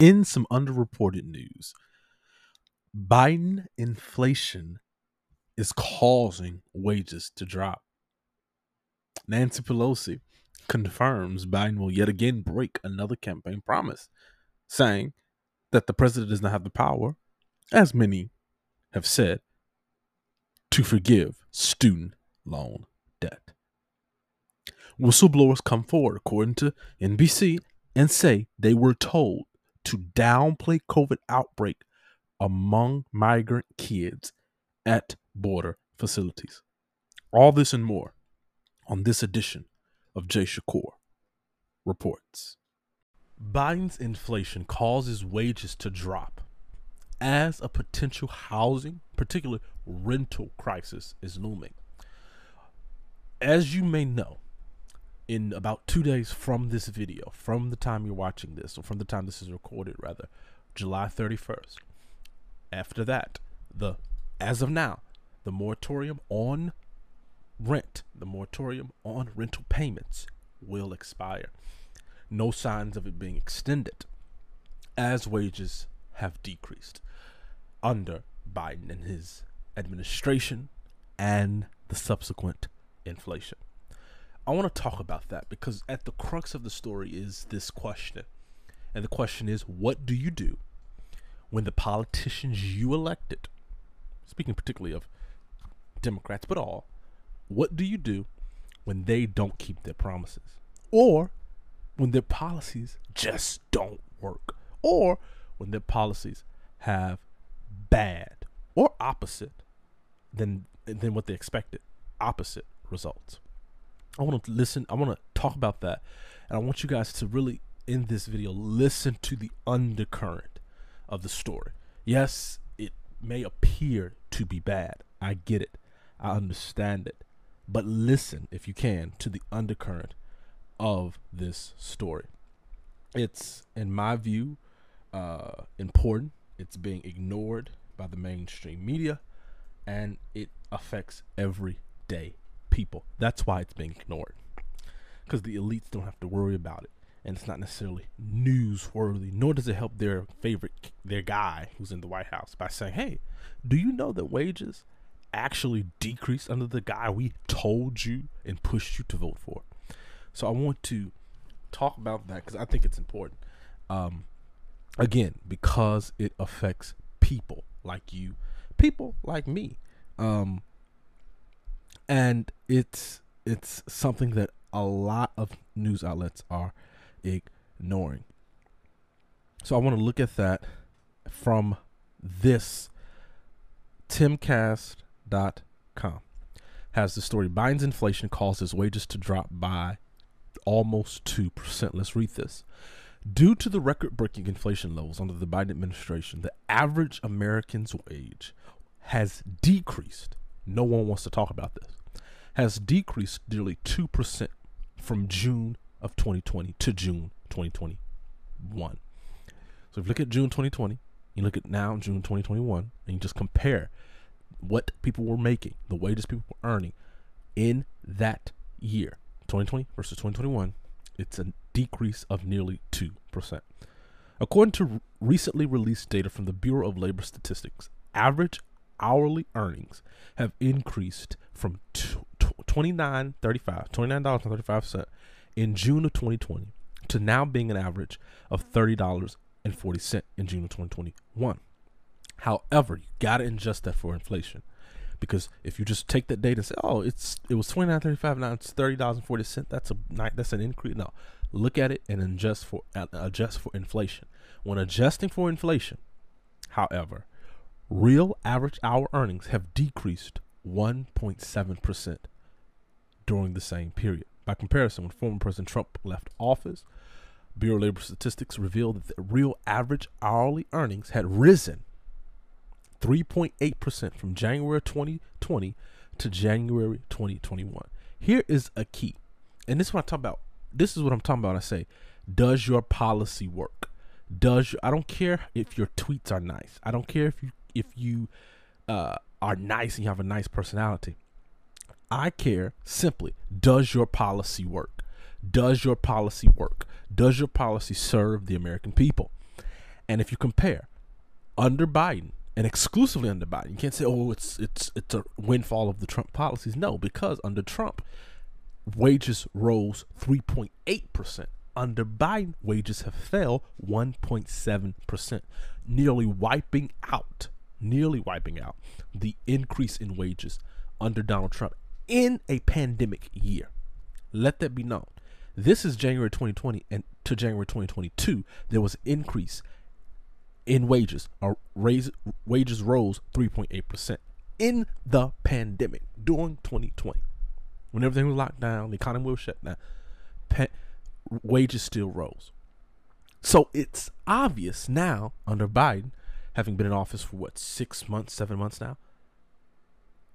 In some underreported news, Biden inflation is causing wages to drop. Nancy Pelosi confirms Biden will yet again break another campaign promise, saying that the president does not have the power, as many have said, to forgive student loan debt. Whistleblowers come forward, according to NBC, and say they were told to downplay COVID outbreak among migrant kids at border facilities. All this and more on this edition of Jay Shakur reports. Biden's inflation causes wages to drop as a potential housing, particularly rental crisis is looming. As you may know, in about two days from this video, from the time you're watching this, or from the time this is recorded, rather, July 31st. After that, the as of now, the moratorium on rent, the moratorium on rental payments will expire. No signs of it being extended as wages have decreased under Biden and his administration and the subsequent inflation. I want to talk about that because at the crux of the story is this question. And the question is what do you do when the politicians you elected, speaking particularly of Democrats, but all, what do you do when they don't keep their promises? Or when their policies just don't work? Or when their policies have bad or opposite than than what they expected, opposite results. I want to listen, I want to talk about that. And I want you guys to really in this video listen to the undercurrent of the story. Yes, it may appear to be bad. I get it. I understand it. But listen, if you can, to the undercurrent of this story. It's, in my view, uh, important. It's being ignored by the mainstream media, and it affects everyday people. That's why it's being ignored. Because the elites don't have to worry about it. And it's not necessarily newsworthy, nor does it help their favorite, their guy who's in the White House by saying, hey, do you know that wages actually decreased under the guy we told you and pushed you to vote for? So I want to talk about that because I think it's important. Um, again, because it affects people like you, people like me. Um, and it's it's something that a lot of news outlets are ignoring. So I want to look at that from this timcast.com has the story Biden's inflation causes wages to drop by almost 2%. Let's read this. Due to the record breaking inflation levels under the Biden administration, the average American's wage has decreased. No one wants to talk about this has decreased nearly 2% from June of 2020 to June 2021. So if you look at June 2020, you look at now June 2021, and you just compare what people were making, the wages people were earning in that year, 2020 versus 2021, it's a decrease of nearly 2%. According to recently released data from the Bureau of Labor Statistics, average hourly earnings have increased from $29.35, $29.35 in June of 2020 to now being an average of $30.40 in June of 2021. However, you got to adjust that for inflation because if you just take that data and say, "Oh, it's it was twenty nine thirty five, now it's thirty dollars and forty cent," that's a that's an increase. No, look at it and adjust for adjust for inflation. When adjusting for inflation, however, real average hour earnings have decreased one point seven percent during the same period. By comparison, when former President Trump left office, Bureau of Labor Statistics revealed that the real average hourly earnings had risen 3.8% from January 2020 to January 2021. Here is a key. And this is what I talk about. This is what I'm talking about. I say, does your policy work? Does your, I don't care if your tweets are nice. I don't care if you if you uh, are nice and you have a nice personality. I care simply does your policy work? Does your policy work? Does your policy serve the American people? And if you compare under Biden and exclusively under Biden, you can't say, "Oh, it's it's it's a windfall of the Trump policies." No, because under Trump, wages rose 3.8 percent. Under Biden, wages have fell 1.7 percent, nearly wiping out, nearly wiping out the increase in wages under Donald Trump in a pandemic year. Let that be known. This is January 2020 and to January 2022, there was an increase in wages. Our raise wages rose 3.8% in the pandemic during 2020. When everything was locked down, the economy was shut down, pa- wages still rose. So it's obvious now under Biden, having been in office for what, six months, seven months now,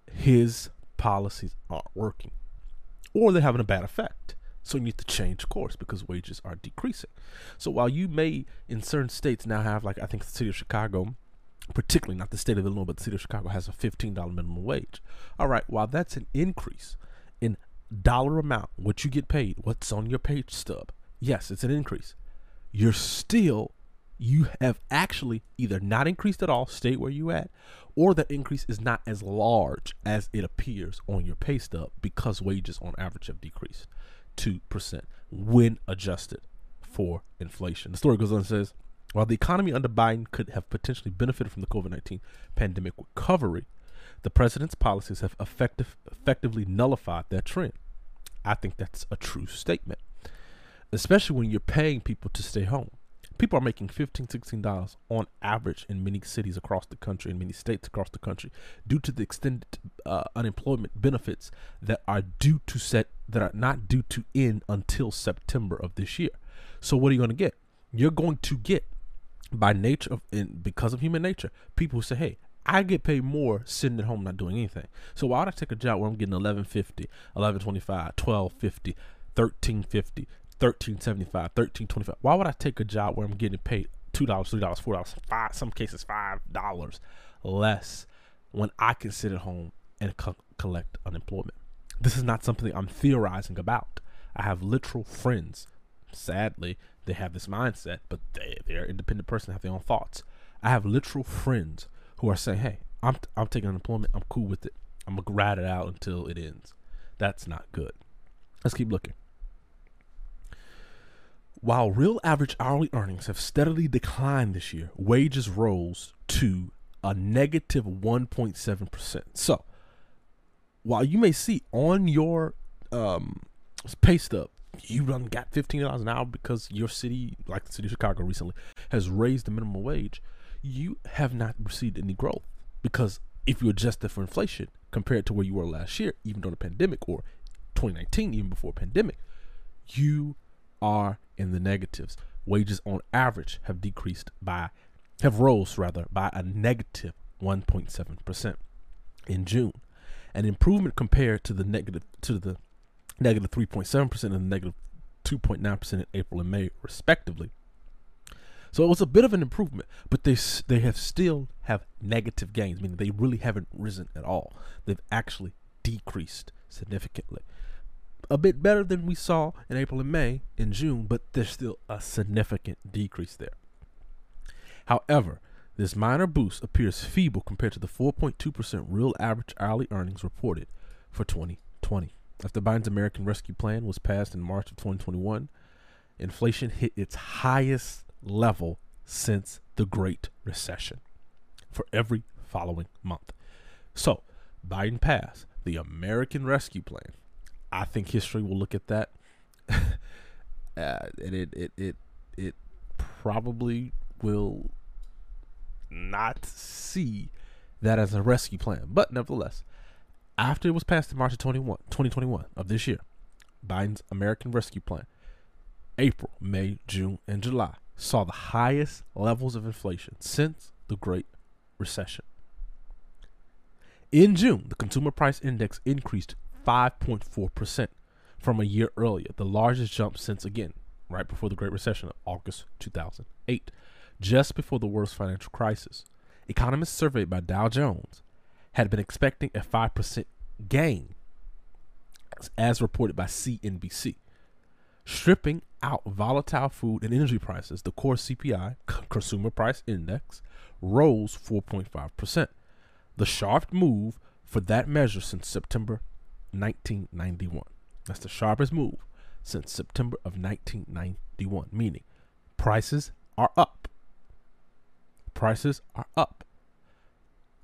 his policies aren't working or they're having a bad effect. So you need to change course because wages are decreasing. So while you may in certain states now have like I think the city of Chicago, particularly not the state of Illinois, but the city of Chicago has a fifteen dollar minimum wage. All right, while that's an increase in dollar amount, what you get paid, what's on your pay stub, yes, it's an increase. You're still you have actually either not increased at all, stay where you at, or the increase is not as large as it appears on your pay stub because wages on average have decreased 2% when adjusted for inflation. The story goes on and says, while the economy under Biden could have potentially benefited from the COVID 19 pandemic recovery, the president's policies have effective, effectively nullified that trend. I think that's a true statement, especially when you're paying people to stay home. People are making $15, $16 on average in many cities across the country, in many states across the country, due to the extended uh, unemployment benefits that are due to set that are not due to end until September of this year. So what are you going to get? You're going to get by nature of and because of human nature, people who say, "Hey, I get paid more sitting at home not doing anything. So why would I take a job where I'm getting 1150, 1125, 1250, 1350, 1375, 1325? Why would I take a job where I'm getting paid $2, $3, $4, 5 some cases $5 less when I can sit at home and co- collect unemployment? This is not something I'm theorizing about. I have literal friends. Sadly, they have this mindset, but they, they're independent person, have their own thoughts. I have literal friends who are saying, "Hey, I'm I'm taking unemployment. I'm cool with it. I'm gonna ride it out until it ends." That's not good. Let's keep looking. While real average hourly earnings have steadily declined this year, wages rose to a negative 1.7%. So, while you may see on your um, pay stub, you done got $15 an hour because your city, like the city of Chicago recently, has raised the minimum wage, you have not received any growth. Because if you adjust it for inflation compared to where you were last year, even during the pandemic or 2019, even before pandemic, you are in the negatives. Wages on average have decreased by, have rose rather by a negative 1.7% in June, an improvement compared to the negative to the negative 3.7% and the negative 2.9% in April and May, respectively. So it was a bit of an improvement, but they they have still have negative gains, meaning they really haven't risen at all. They've actually decreased significantly a bit better than we saw in April and May in June, but there's still a significant decrease there. However, this minor boost appears feeble compared to the 4.2% real average hourly earnings reported for 2020. After Biden's American Rescue Plan was passed in March of 2021, inflation hit its highest level since the Great Recession for every following month. So, Biden passed the American Rescue Plan I think history will look at that, uh, and it it it it probably will not see that as a rescue plan. But nevertheless, after it was passed in March of 21, 2021 of this year, Biden's American Rescue Plan, April, May, June, and July saw the highest levels of inflation since the Great Recession. In June, the consumer price index increased 5.4% from a year earlier, the largest jump since again, right before the Great Recession of August 2008, just before the worst financial crisis. Economists surveyed by Dow Jones had been expecting a 5% gain, as reported by CNBC. Stripping out volatile food and energy prices, the core CPI, Consumer Price Index, rose 4.5%. The sharp move for that measure since September 1991. That's the sharpest move since September of 1991, meaning prices are up. Prices are up.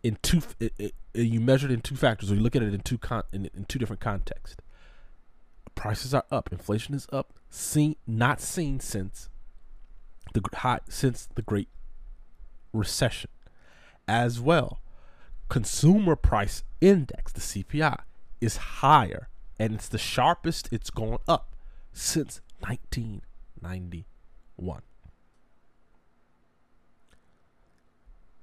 In two, it, it, you measure it in two factors, or you look at it in two con, in, in two different contexts. Prices are up. Inflation is up. Seen, not seen since the high since the Great Recession, as well. Consumer Price Index, the CPI, is higher, and it's the sharpest it's gone up since 1991.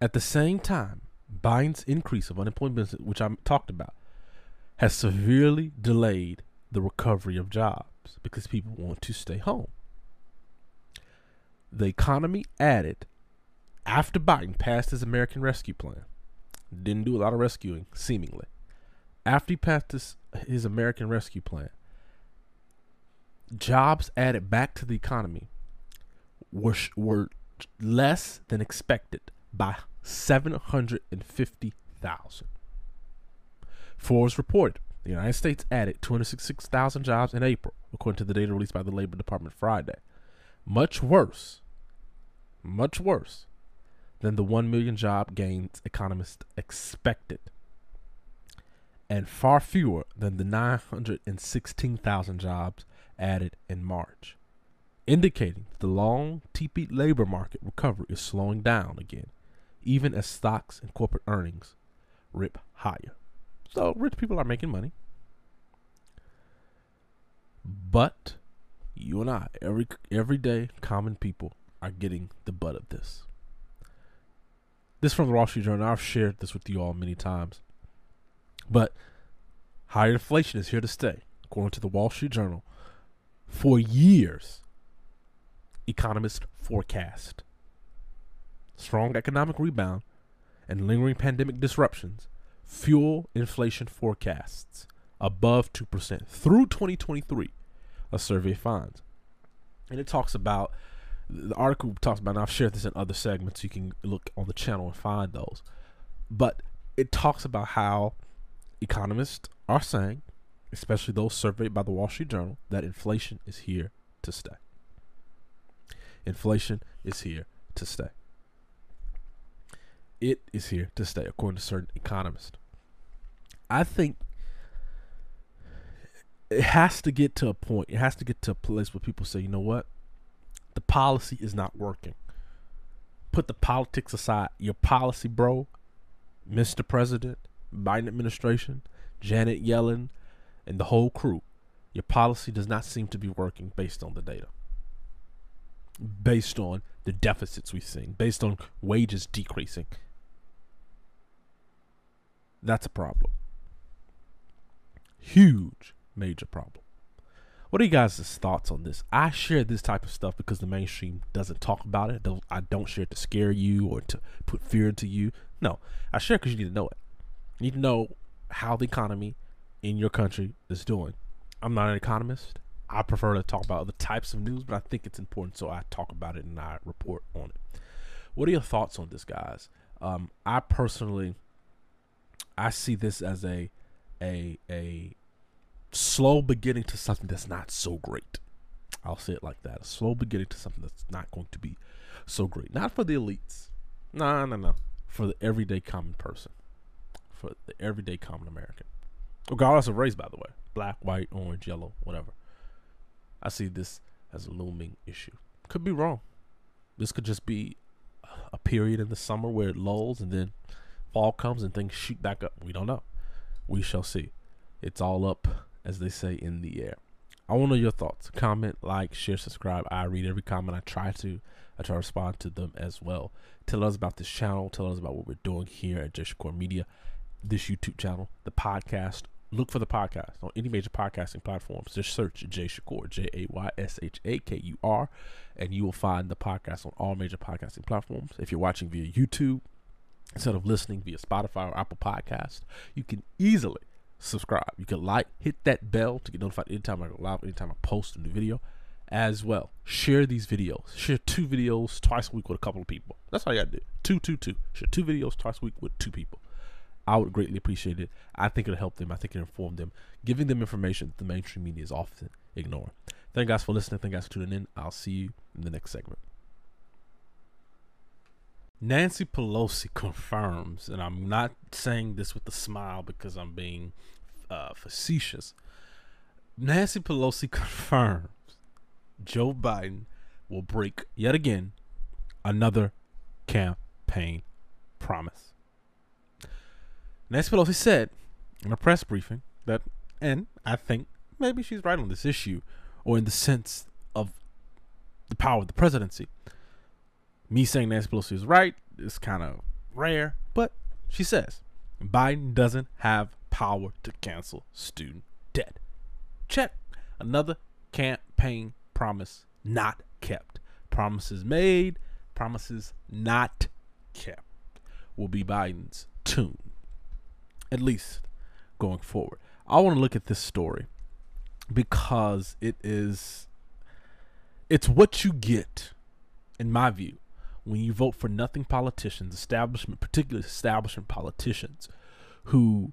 At the same time, Biden's increase of unemployment, which I talked about, has severely delayed the recovery of jobs because people want to stay home. The economy added after Biden passed his American Rescue Plan. Didn't do a lot of rescuing, seemingly. After he passed his, American Rescue Plan, jobs added back to the economy were, were less than expected by 750,000. Forbes reported the United States added 266,000 jobs in April, according to the data released by the Labor Department Friday. Much worse, much worse than the 1 million job gains economists expected, and far fewer than the 916,000 jobs added in March, indicating that the long TP labor market recovery is slowing down again, even as stocks and corporate earnings rip higher. So rich people are making money. But you and I, every everyday common people, are getting the butt of this. This from the Wall Street Journal. I've shared this with you all many times. But higher inflation is here to stay, according to the Wall Street Journal for years, economists forecast strong economic rebound and lingering pandemic disruptions fuel inflation forecasts above 2% through 2023, a survey finds. And it talks about the article talks about, and I've shared this in other segments, you can look on the channel and find those. But it talks about how economists are saying especially those surveyed by the Wall Street Journal, that inflation is here to stay. Inflation is here to stay. It is here to stay, according to certain economists. I think it has to get to a point, it has to get to a place where people say, you know what? The policy is not working. Put the politics aside. Your policy, bro, Mr. President, Biden administration, Janet Yellen, and the whole crew, your policy does not seem to be working based on the data, based on the deficits we've seen, based on wages decreasing. That's a problem. Huge, major problem. What are you guys' thoughts on this? I share this type of stuff because the mainstream doesn't talk about it. I don't share it to scare you or to put fear into you. No, I share because you need to know it. You need to know how the economy in your country is doing. I'm not an economist. I prefer to talk about other types of news, but I think it's important, so I talk about it and I report on it. What are your thoughts on this, guys? Um, I personally, I see this as a a a slow beginning to something that's not so great. I'll say it like that: a slow beginning to something that's not going to be so great. Not for the elites. No, no, no. For the everyday common person. For the everyday common American regardless of race, by the way, black, white, orange, yellow, whatever. I see this as a looming issue. Could be wrong. This could just be a period in the summer where it lulls and then fall comes and things shoot back up. We don't know. We shall see. It's all up, as they say, in the air. I want to know your thoughts. Comment, like, share, subscribe. I read every comment. I try to. I try to respond to them as well. Tell us about this channel. Tell us about what we're doing here at Shakur Media, this YouTube channel, the podcast, look for the podcast on any major podcasting platforms. Just search Jay Shakur, J A Y S H A K U R, and you will find the podcast on all major podcasting platforms. If you're watching via YouTube, instead of listening via Spotify or Apple Podcast, you can easily subscribe. You can like, hit that bell to get notified anytime I go live, anytime I post a new video. as well. Share these videos. Share two videos twice a week with a couple of people. That's all you gotta do. Two, two, two. Share two videos twice a week with two people. I would greatly appreciate it. I think it'll help them. I think it'll inform them, giving them information that the mainstream media is often ignoring. Thank you guys for listening. Thank you guys for tuning in. I'll see you in the next segment. Nancy Pelosi confirms, and I'm not saying this with a smile because I'm being uh, facetious. Nancy Pelosi confirms Joe Biden will break yet again another campaign promise. Nancy Pelosi said in a press briefing that, and I think maybe she's right on this issue, or in the sense of the power of the presidency. Me saying Nancy Pelosi is right is kind of rare, but she says Biden doesn't have power to cancel student debt. Check. Another campaign promise not kept. Promises made, promises not kept will be Biden's tune, at least going forward. I want to look at this story because it is it's what you get in my view when you vote for nothing politicians establishment particularly establishment politicians who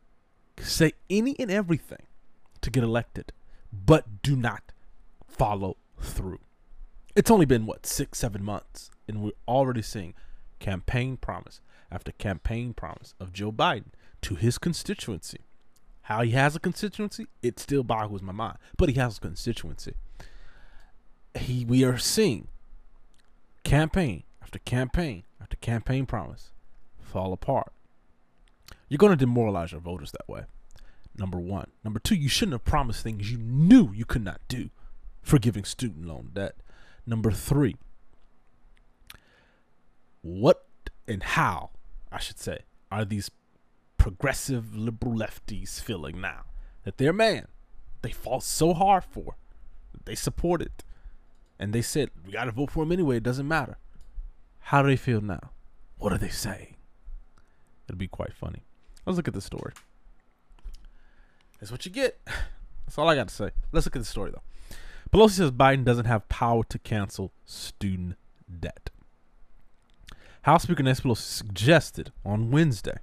say any and everything to get elected but do not follow through it's only been what six seven months and we're already seeing campaign promise after campaign promise of joe biden to his constituency how he has a constituency, it still boggles my mind. But he has a constituency. He we are seeing campaign after campaign after campaign promise fall apart. You're going to demoralize your voters that way. Number one. Number two, you shouldn't have promised things you knew you could not do, forgiving student loan debt. Number three, what and how, I should say, are these progressive liberal lefties feeling now that their man they fought so hard for, they support it, and they said we got to vote for him anyway. It doesn't matter. How do they feel now? What are they saying? It'll be quite funny. Let's look at the story. That's what you get. That's all I got to say. Let's look at the story though. Pelosi says Biden doesn't have power to cancel student debt. House Speaker Nancy Pelosi suggested on Wednesday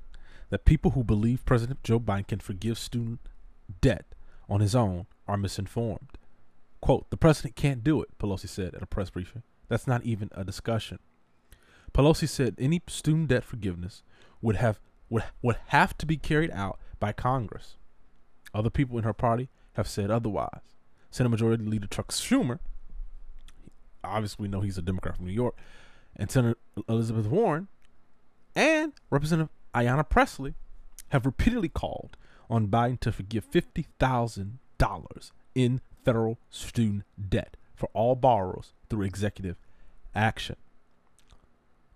that people who believe President Joe Biden can forgive student debt on his own are misinformed. Quote, the president can't do it, Pelosi said at a press briefing. That's not even a discussion. Pelosi said any student debt forgiveness would have would, would have to be carried out by Congress. Other people in her party have said otherwise. Senate Majority Leader Chuck Schumer, obviously we know he's a Democrat from New York, and Senator Elizabeth Warren, and Representative Ayanna Pressley have repeatedly called on Biden to forgive $50,000 in federal student debt for all borrowers through executive action.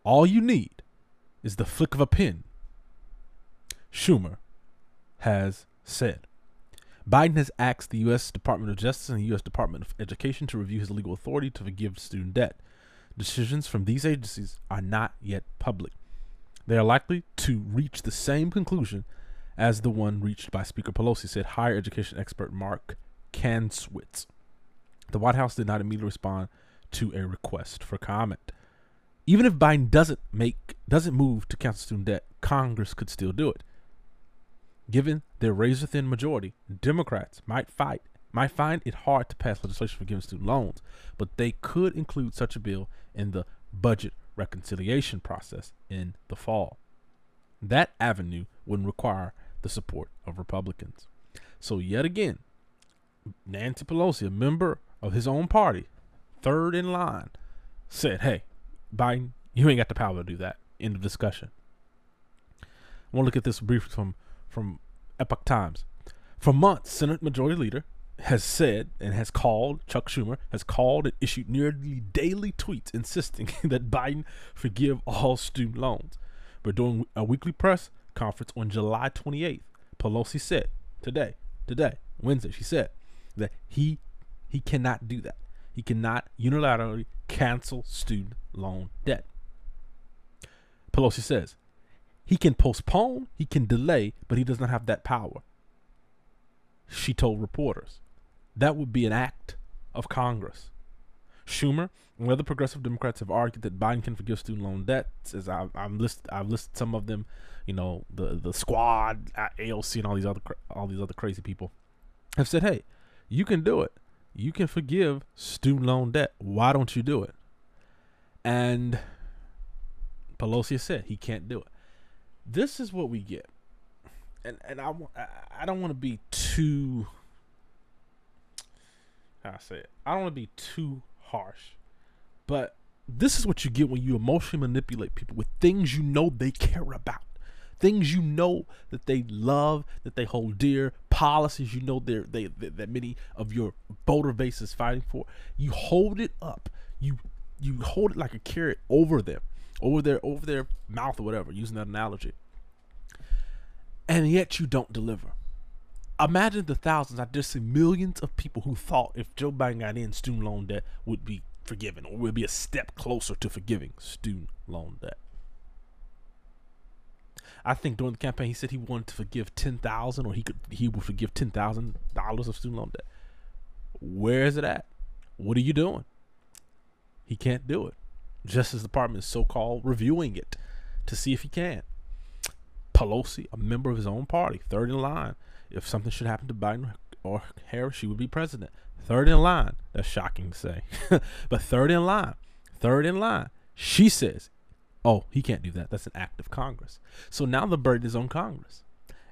All you need is the flick of a pen, Schumer has said. Biden has asked the U.S. Department of Justice and the U.S. Department of Education to review his legal authority to forgive student debt. Decisions from these agencies are not yet public they are likely to reach the same conclusion as the one reached by Speaker Pelosi, said higher education expert Mark Kantrowitz. The White House did not immediately respond to a request for comment. Even if Biden doesn't make doesn't move to cancel student debt, Congress could still do it. Given their razor thin majority, Democrats might fight might find it hard to pass legislation forgiving student loans, but they could include such a bill in the budget reconciliation process in the fall. That avenue would require the support of Republicans. So, yet again, Nancy Pelosi, a member of his own party, third in line, said, Hey, Biden, you ain't got the power to do that. End of discussion. I want to look at this briefly from, from Epoch Times. For months, Senate Majority Leader has said and has called, Chuck Schumer has called and issued nearly daily tweets insisting that Biden forgive all student loans. But during a weekly press conference on July 28th, Pelosi said, today, today, Wednesday, she said that he he cannot do that. He cannot unilaterally cancel student loan debt. Pelosi says he can postpone, he can delay, but he does not have that power. She told reporters that would be an act of Congress. Schumer and other progressive Democrats have argued that Biden can forgive student loan debts. As I, I'm list, I've listed some of them. You know, the the squad, uh, AOC, and all these other all these other crazy people have said, "Hey, you can do it. You can forgive student loan debt. Why don't you do it?" And Pelosi said he can't do it. This is what we get, and and I I don't want to be too how I say it. I don't want to be too harsh, but this is what you get when you emotionally manipulate people with things you know they care about, things you know that they love, that they hold dear, policies you know they, they that many of your voter base is fighting for. You hold it up. You you hold it like a carrot over them, over their over their mouth or whatever, using that analogy. And yet you don't deliver imagine the thousands, I just see millions of people who thought if Joe Biden got in, student loan debt would be forgiven or would be a step closer to forgiving student loan debt. I think during the campaign he said he wanted to forgive ten thousand, or he could he would forgive ten thousand dollars of student loan debt. Where is it at? What are you doing? He can't do it. Justice Department is so called reviewing it to see if he can. Pelosi, a member of his own party, third in line, if something should happen to Biden or Harris, she would be president. Third in line. That's shocking to say. but third in line. Third in line. She says, oh, he can't do that. That's an act of Congress. So now the burden is on Congress.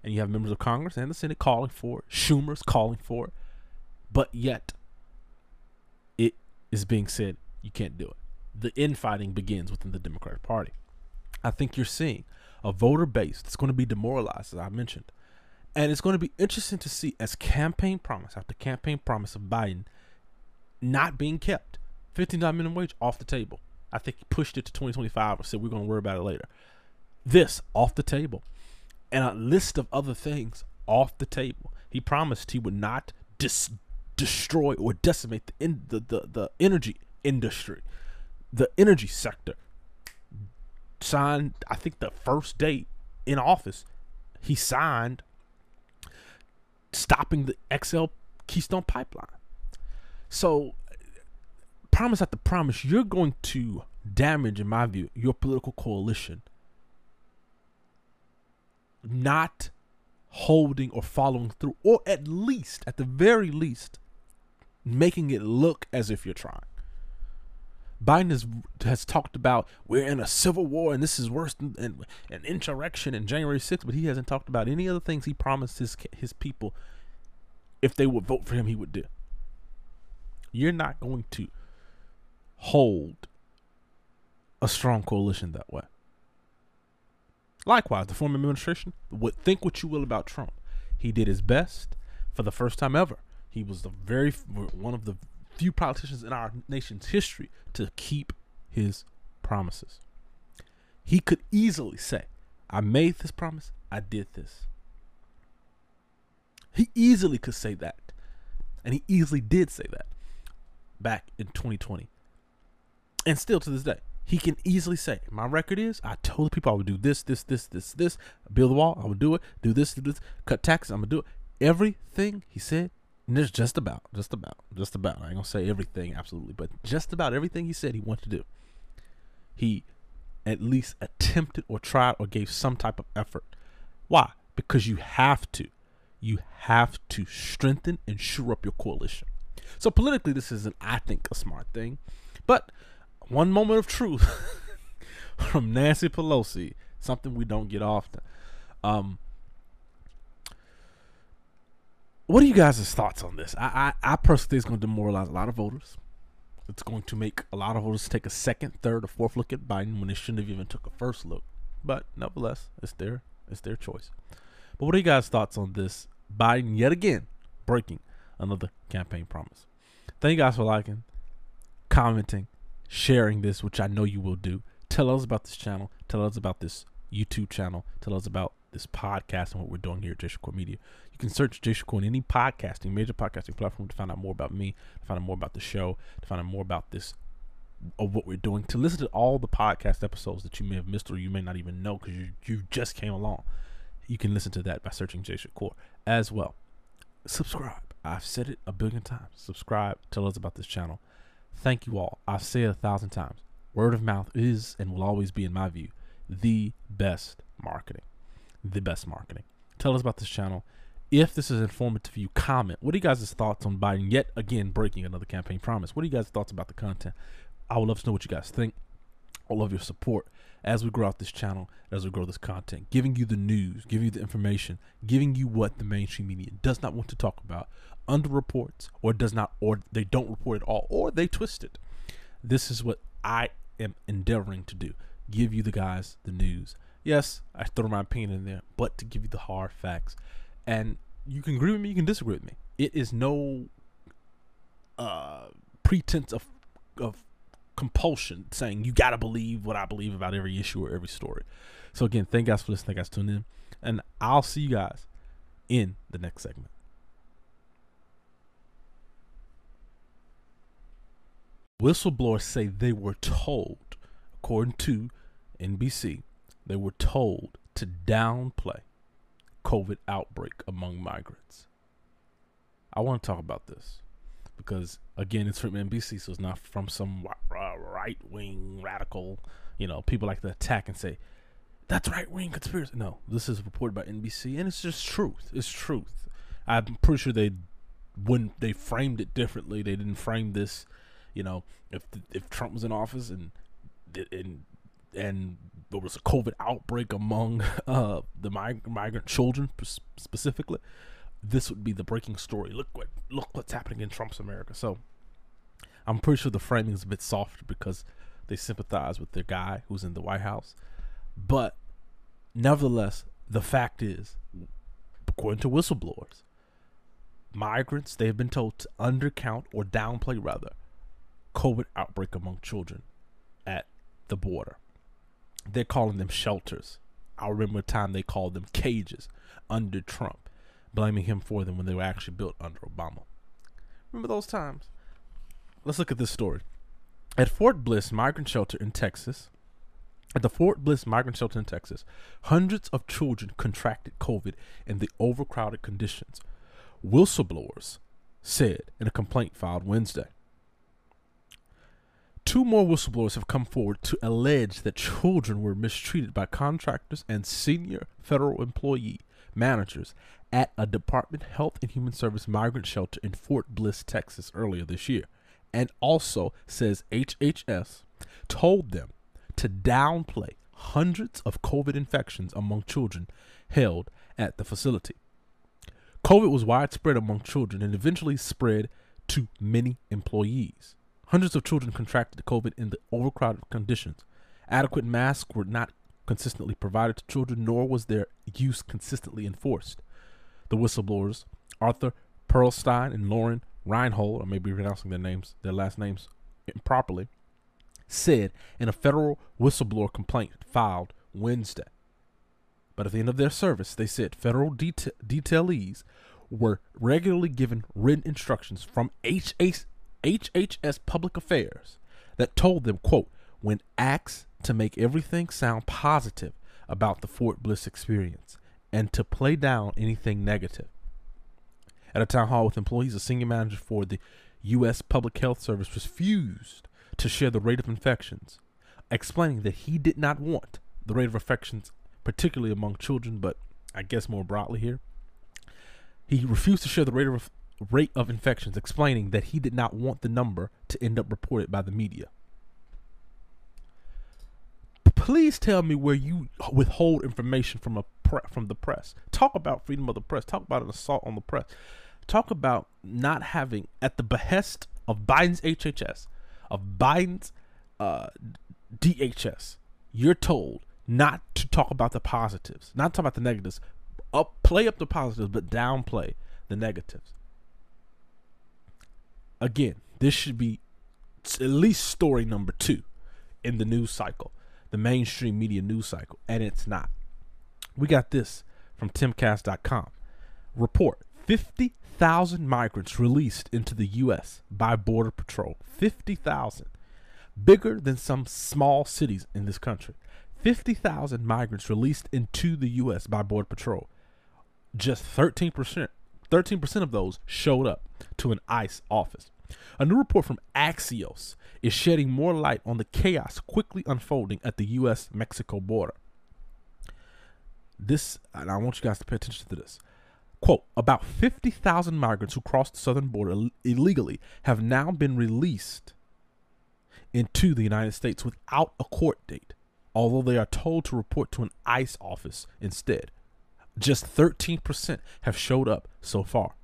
And you have members of Congress and the Senate calling for it. Schumer's calling for it. But yet, it is being said you can't do it. The infighting begins within the Democratic Party. I think you're seeing a voter base that's going to be demoralized, as I mentioned, and it's going to be interesting to see as campaign promise after campaign promise of Biden not being kept. $15 minimum wage off the table. I think he pushed it to 2025 or said we're going to worry about it later. This off the table. And a list of other things off the table. He promised he would not dis- destroy or decimate the, in- the, the, the energy industry, the energy sector. Signed, I think, the first day in office, he signed stopping the XL Keystone Pipeline. So, promise after promise, you're going to damage, in my view, your political coalition. Not holding or following through, or at least, at the very least, making it look as if you're trying. Biden has has talked about we're in a civil war and this is worse than an, insurrection in January 6th, but he hasn't talked about any other things he promised his his people if they would vote for him, he would do. You're not going to hold a strong coalition that way. Likewise, the former administration would think what you will about Trump. He did his best for the first time ever. He was the very one of the few politicians in our nation's history to keep his promises. He could easily say, I made this promise, I did this. He easily could say that. And he easily did say that back in 2020. And still to this day, he can easily say, My record is I told the people I would do this, this, this, this, this, build the wall, I would do it, do this, do this, cut taxes, I'm gonna do it. Everything he said, just about, just about, just about. I ain't gonna say everything absolutely, but just about everything he said he wanted to do. He at least attempted or tried or gave some type of effort. Why? Because you have to you have to strengthen and shore up your coalition. So politically, this isn't, I think, a smart thing. But one moment of truth from Nancy Pelosi, something we don't get often. Um, what are you guys' thoughts on this? I, I, I personally think it's going to demoralize a lot of voters. It's going to make a lot of voters take a second, third, or fourth look at Biden when they shouldn't have even took a first look. But nevertheless, it's their it's their choice. But what are you guys' thoughts on this Biden yet again breaking another campaign promise. Thank you guys for liking, commenting, sharing this, which I know you will do. Tell us about this channel. Tell us about this YouTube channel. Tell us about this podcast and what we're doing here at Shakur Media. You can search Shakur in any podcasting, major podcasting platform to find out more about me, to find out more about the show, to find out more about this of what we're doing, to listen to all the podcast episodes that you may have missed or you may not even know because you, you just came along you can listen to that by searching Jay as well. Subscribe. I've said it a billion times. Subscribe. Tell us about this channel. Thank you all. I've said it a thousand times. Word of mouth is and will always be, in my view, the best marketing. The best marketing. Tell us about this channel. If this is informative for you, comment. What are you guys' thoughts on Biden yet again breaking another campaign promise? What are you guys' thoughts about the content? I would love to know what you guys think. I love your support as we grow out this channel, as we grow this content, giving you the news, giving you the information, giving you what the mainstream media does not want to talk about, underreports, or does not, or they don't report at all, or they twist it. This is what I am endeavoring to do. Give you the guys the news. Yes, I throw my opinion in there, but to give you the hard facts. And you can agree with me, you can disagree with me. It is no uh pretense of of compulsion saying you gotta believe what I believe about every issue or every story. So again, thank you guys for listening. Thank you guys for tuning in. And I'll see you guys in the next segment. Whistleblowers say they were told, according to NBC, they were told to downplay COVID outbreak among migrants. I want to talk about this because again, it's from NBC, so it's not from some right wing radical. You know, people like to attack and say that's right wing conspiracy. No, this is reported by NBC, and it's just truth. It's truth. I'm pretty sure they when they framed it differently. They didn't frame this. You know, if if Trump was in office and and and there was a COVID outbreak among uh, the mig- migrant children specifically, this would be the breaking story. Look what look what's happening in Trump's America. So I'm pretty sure the framing is a bit softer because they sympathize with their guy who's in the White House. But nevertheless, the fact is, according to whistleblowers, migrants they've been told to undercount or downplay rather COVID outbreak among children at the border. They're calling them shelters. I remember a time they called them cages under Trump blaming him for them when they were actually built under Obama. Remember those times? Let's look at this story. At Fort Bliss Migrant Shelter in Texas, at the Fort Bliss Migrant Shelter in Texas, hundreds of children contracted COVID in the overcrowded conditions. Whistleblowers said in a complaint filed Wednesday. Two more whistleblowers have come forward to allege that children were mistreated by contractors and senior federal employee managers at a Department of Health and Human Service migrant shelter in Fort Bliss, Texas earlier this year. And also says HHS told them to downplay hundreds of COVID infections among children held at the facility. COVID was widespread among children and eventually spread to many employees. Hundreds of children contracted COVID in the overcrowded conditions. Adequate masks were not consistently provided to children, nor was their use consistently enforced. The whistleblowers, Arthur Pearlstein and Lauren Reinhold, I may be pronouncing their names, their last names improperly, said in a federal whistleblower complaint filed Wednesday. But at the end of their service, they said federal deta- detailees were regularly given written instructions from HHS Public Affairs that told them, quote, when asked to make everything sound positive about the Fort Bliss experience and to play down anything negative. At a town hall with employees, a senior manager for the U.S. Public Health Service refused to share the rate of infections, explaining that he did not want the rate of infections, particularly among children, but I guess more broadly here. He refused to share the rate of rate of infections, explaining that he did not want the number to end up reported by the media please tell me where you withhold information from a pre- from the press. Talk about freedom of the press. Talk about an assault on the press. Talk about not having at the behest of Biden's HHS, of Biden's uh, DHS. You're told not to talk about the positives, not talk about the negatives. Up, play up the positives, but downplay the negatives. Again, this should be at least story number two in the news cycle the mainstream media news cycle, and it's not. We got this from timcast.com. Report 50,000 migrants released into the U.S. by Border Patrol. 50,000. Bigger than some small cities in this country. 50,000 migrants released into the U.S. by Border Patrol. Just 13%, 13% of those showed up to an ICE office. A new report from Axios is shedding more light on the chaos quickly unfolding at the U.S. Mexico border. This, and I want you guys to pay attention to this. Quote, about 50,000 migrants who crossed the southern border Ill- illegally have now been released into the United States without a court date, although they are told to report to an ICE office instead. Just 13% have showed up so far.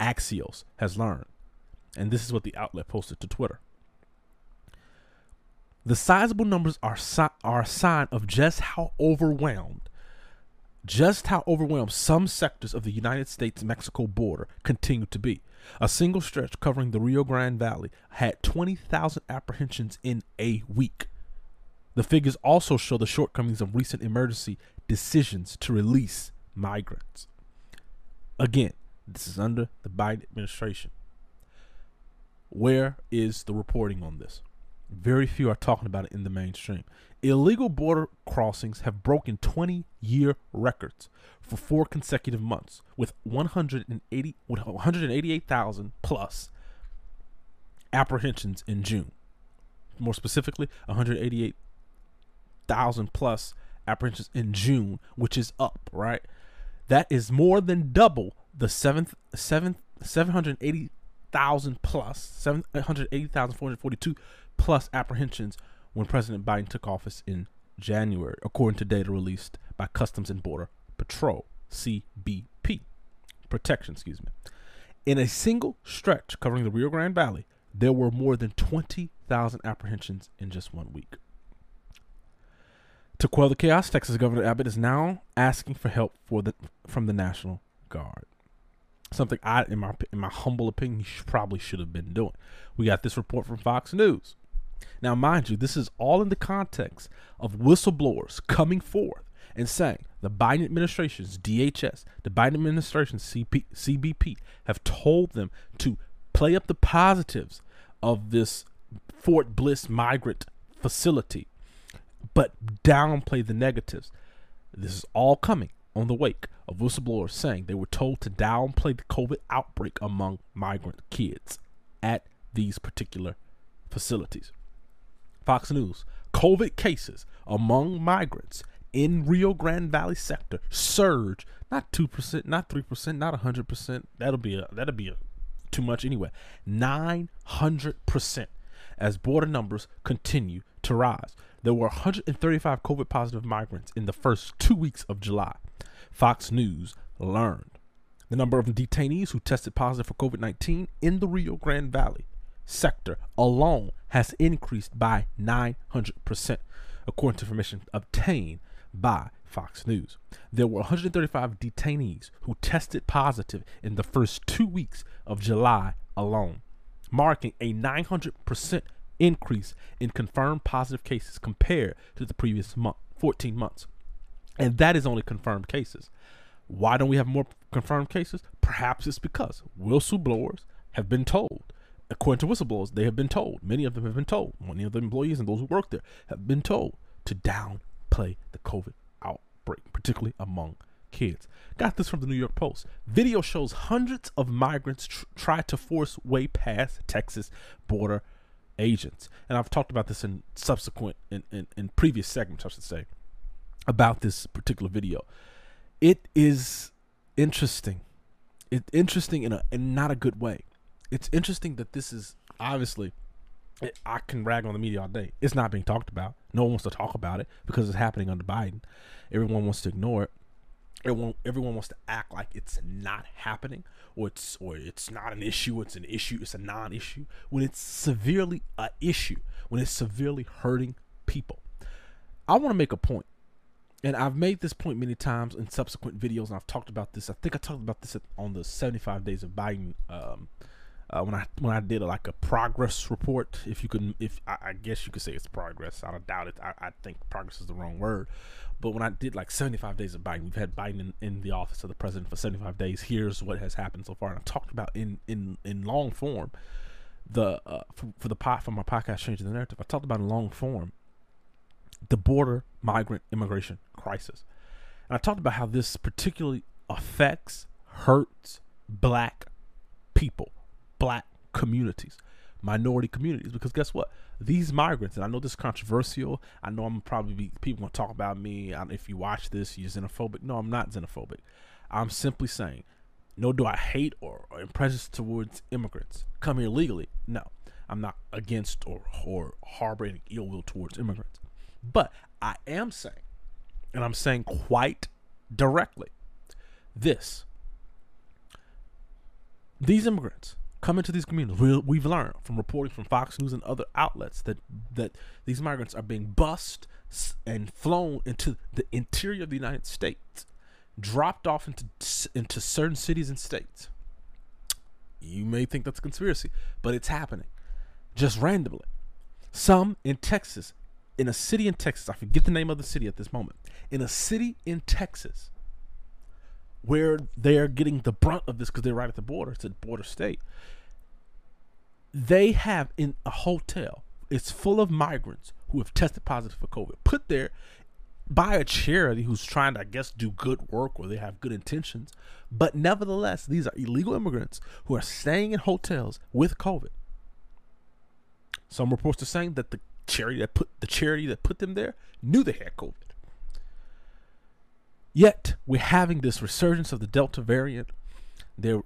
Axios has learned. And this is what the outlet posted to Twitter. The sizable numbers are, si- are a sign of just how overwhelmed, just how overwhelmed some sectors of the United States Mexico border continue to be. A single stretch covering the Rio Grande Valley had 20,000 apprehensions in a week. The figures also show the shortcomings of recent emergency decisions to release migrants. Again, this is under the Biden administration. Where is the reporting on this? Very few are talking about it in the mainstream. Illegal border crossings have broken 20 year records for four consecutive months with 180 with 188,000 plus apprehensions in June. More specifically, 188,000 plus apprehensions in June, which is up, right? That is more than double the 7th 7th 780 thousand plus seven hundred eighty thousand four hundred forty two plus apprehensions when President Biden took office in January, according to data released by Customs and Border Patrol (CBP) protection. Excuse me. In a single stretch covering the Rio Grande Valley, there were more than 20,000 apprehensions in just one week. To quell the chaos, Texas Governor Abbott is now asking for help the, from the National Guard. Something I, in my in my humble opinion, probably should have been doing. We got this report from Fox News. Now, mind you, this is all in the context of whistleblowers coming forth and saying the Biden administration's DHS, the Biden administration's CP, CBP have told them to play up the positives of this Fort Bliss migrant facility, but downplay the negatives. This is all coming on the wake of whistleblowers saying they were told to downplay the COVID outbreak among migrant kids at these particular facilities. Fox News COVID cases among migrants in Rio Grande Valley sector surge not 2%, not 3%, not 100%. That'll be a that'll be a, too much anyway. 900% as border numbers continue to rise. There were 135 COVID positive migrants in the first 2 weeks of July. Fox News learned the number of detainees who tested positive for COVID 19 in the Rio Grande Valley sector alone has increased by 900%, according to information obtained by Fox News. There were 135 detainees who tested positive in the first two weeks of July alone, marking a 900% increase in confirmed positive cases compared to the previous month, 14 months. And that is only confirmed cases. Why don't we have more confirmed cases? Perhaps it's because whistleblowers have been told, according to whistleblowers, they have been told, many of them have been told, many of the employees and those who work there have been told to downplay the COVID outbreak, particularly among kids. Got this from the New York Post. Video shows hundreds of migrants tr- try to force way past Texas border agents. And I've talked about this in subsequent, in, in, in previous segments, I should say about this particular video. It is interesting. It's interesting in a in not a good way. It's interesting that this is obviously it, I can rag on the media all day. It's not being talked about. No one wants to talk about it because it's happening under Biden. Everyone wants to ignore it. Everyone everyone wants to act like it's not happening or it's or it's not an issue, it's an issue, it's a non-issue when it's severely a issue, when it's severely hurting people. I want to make a point and I've made this point many times in subsequent videos, and I've talked about this. I think I talked about this on the 75 days of Biden um, uh, when I when I did a, like a progress report. If you can, if I, I, guess you could say it's progress. I don't doubt it. I, I, think progress is the wrong word. But when I did like 75 days of Biden, we've had Biden in, in the office of the president for 75 days. Here's what has happened so far, and I talked about in in in long form the uh, for, for the pot for my podcast changing the narrative. I talked about in long form the border migrant immigration crisis. And I talked about how this particularly affects, hurts black people, black communities. minority communities. Because guess what? These migrants and i know this is controversial. I know i'm probably be, people to talk about me. If you watch this you're xenophobic. No i'm not xenophobic. I'm simply saying no do i hate or, or prejudice towards immigrants come here legally no i'm not against or, or harboring ill will towards immigrants but i am saying and i'm saying quite directly this these immigrants come into these communities. We, have learned from reporting from Fox News and other outlets that that these migrants are being bussed and flown into the interior of the United States, dropped off into into certain cities and states. You may think that's a conspiracy, but it's happening, just randomly. Some in Texas, in a city in Texas. I forget the name of the city at this moment. In a city in Texas, where they're getting the brunt of this because they're right at the border. It's a border state. They have in a hotel. It's full of migrants who have tested positive for COVID. Put there by a charity who's trying to, I guess, do good work or they have good intentions. But nevertheless, these are illegal immigrants who are staying in hotels with COVID. Some reports are saying that the charity that put the charity that put them there knew they had COVID. Yet we're having this resurgence of the Delta variant. They're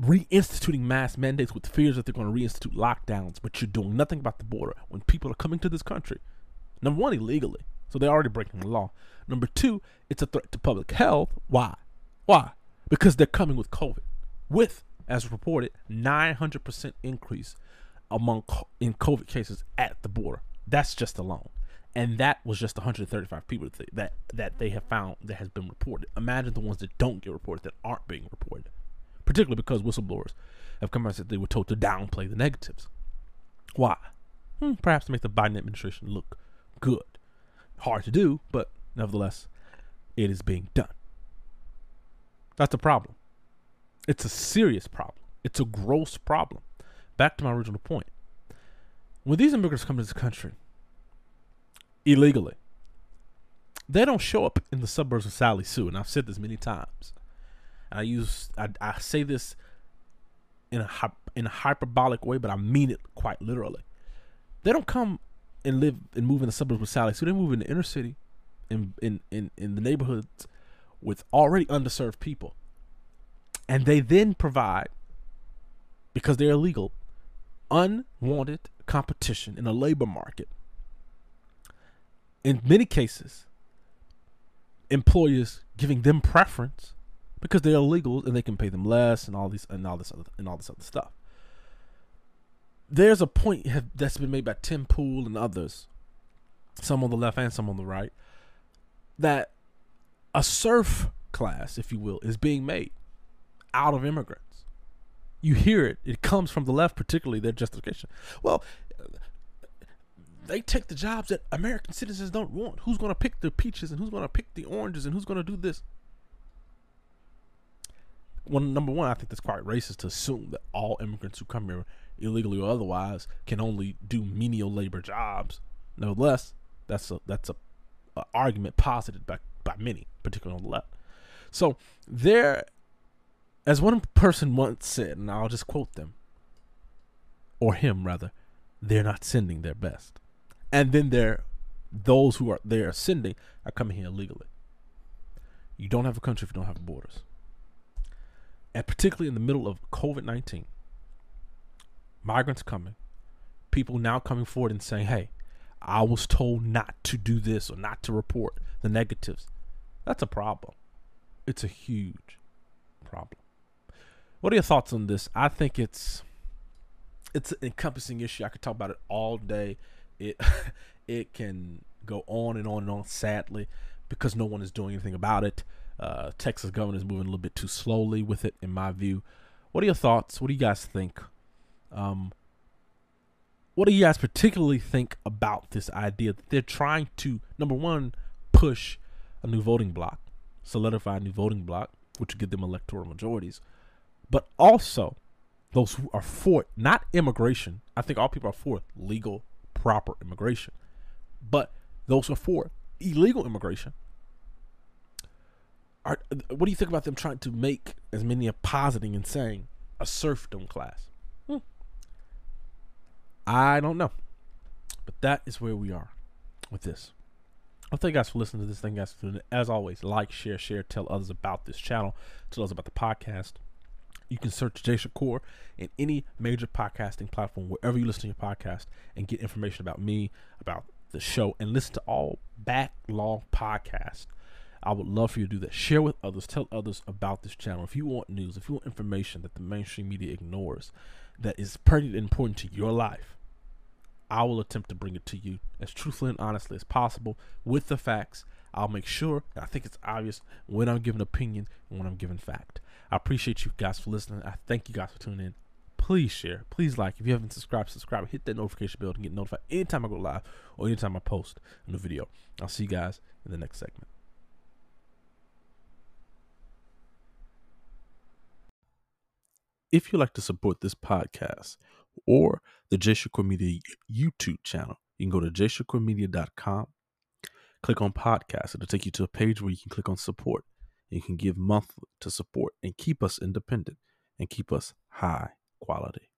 reinstituting mass mandates with fears that they're going to reinstitute lockdowns, but you're doing nothing about the border when people are coming to this country. Number one, illegally. So they're already breaking the law. Number two, it's a threat to public health. Why? Why? Because they're coming with COVID. With, as reported, 900% increase among in COVID cases at the border. That's just alone and that was just 135 people that that they have found that has been reported. Imagine the ones that don't get reported that aren't being reported, particularly because whistleblowers have come out and said they were told to downplay the negatives. Why? Hmm, perhaps to make the Biden administration look good. Hard to do, but nevertheless, it is being done. That's a problem. It's a serious problem. It's a gross problem. Back to my original point. When these immigrants come to this country, illegally. They don't show up in the suburbs of Sally Sue, and I've said this many times. I use I, I say this in a in a hyperbolic way, but I mean it quite literally. They don't come and live and move in the suburbs with Sally Sue. They move in the inner city, in in in, in the neighborhoods with already underserved people, and they then provide because they're illegal, unwanted competition in a labor market in many cases, employers giving them preference because they're illegal and they can pay them less and all these and all this other and all this other stuff. There's a point that's been made by Tim Pool and others, some on the left and some on the right, that a serf class, if you will, is being made out of immigrants. You hear it; it comes from the left, particularly their justification. Well, uh, they take the jobs that American citizens don't want. Who's going to pick the peaches and who's going to pick the oranges and who's going to do this? Well, number one, I think that's quite racist to assume that all immigrants who come here illegally or otherwise can only do menial labor jobs. Nevertheless, that's a that's a, a argument posited by by many, particularly on the left. So there, as one person once said, and I'll just quote them, or him rather, they're not sending their best and then there, those who are they're ascending are coming here illegally. You don't have a country if you don't have borders, and particularly in the middle of COVID nineteen, migrants coming, people now coming forward and saying, "Hey, I was told not to do this or not to report the negatives." That's a problem. It's a huge problem. What are your thoughts on this? I think it's it's an encompassing issue. I could talk about it all day it it can go on and on and on. Sadly, because no one is doing anything about it. Uh, Texas governor is moving a little bit too slowly with it, in my view. What are your thoughts? What do you guys think? Um, what do you guys particularly think about this idea that they're trying to number one push a new voting bloc, solidify a new voting bloc, which would give them electoral majorities, but also those who are for not immigration. I think all people are for legal proper immigration. But those who are for illegal immigration. Are, what do you think about them trying to make, as many are positing and saying, a serfdom class? Hmm. I don't know. But that is where we are with this. Well, thank you guys for listening to this. You guys. As always, like, share, share, tell others about this channel, tell others about the podcast. You can search Jay Shakur in any major podcasting platform, wherever you listen to your podcast, and get information about me, about the show, and listen to all backlog podcasts. I would love for you to do that. Share with others. Tell others about this channel. If you want news, if you want information that the mainstream media ignores, that is pretty important to your life, I will attempt to bring it to you as truthfully and honestly as possible with the facts. I'll make sure, I think it's obvious when I'm giving opinion and when I'm giving fact. I appreciate you guys for listening. I thank you guys for tuning in. Please share, please like. If you haven't subscribed, subscribe. Hit that notification bell to get notified anytime I go live or anytime I post a new video. I'll see you guys in the next segment. If you'd like to support this podcast or the Jay Shakur Media YouTube channel, you can go to jayshakurmedia.com, click on podcast. It'll take you to a page where you can click on support. You can give monthly to support and keep us independent and keep us high quality.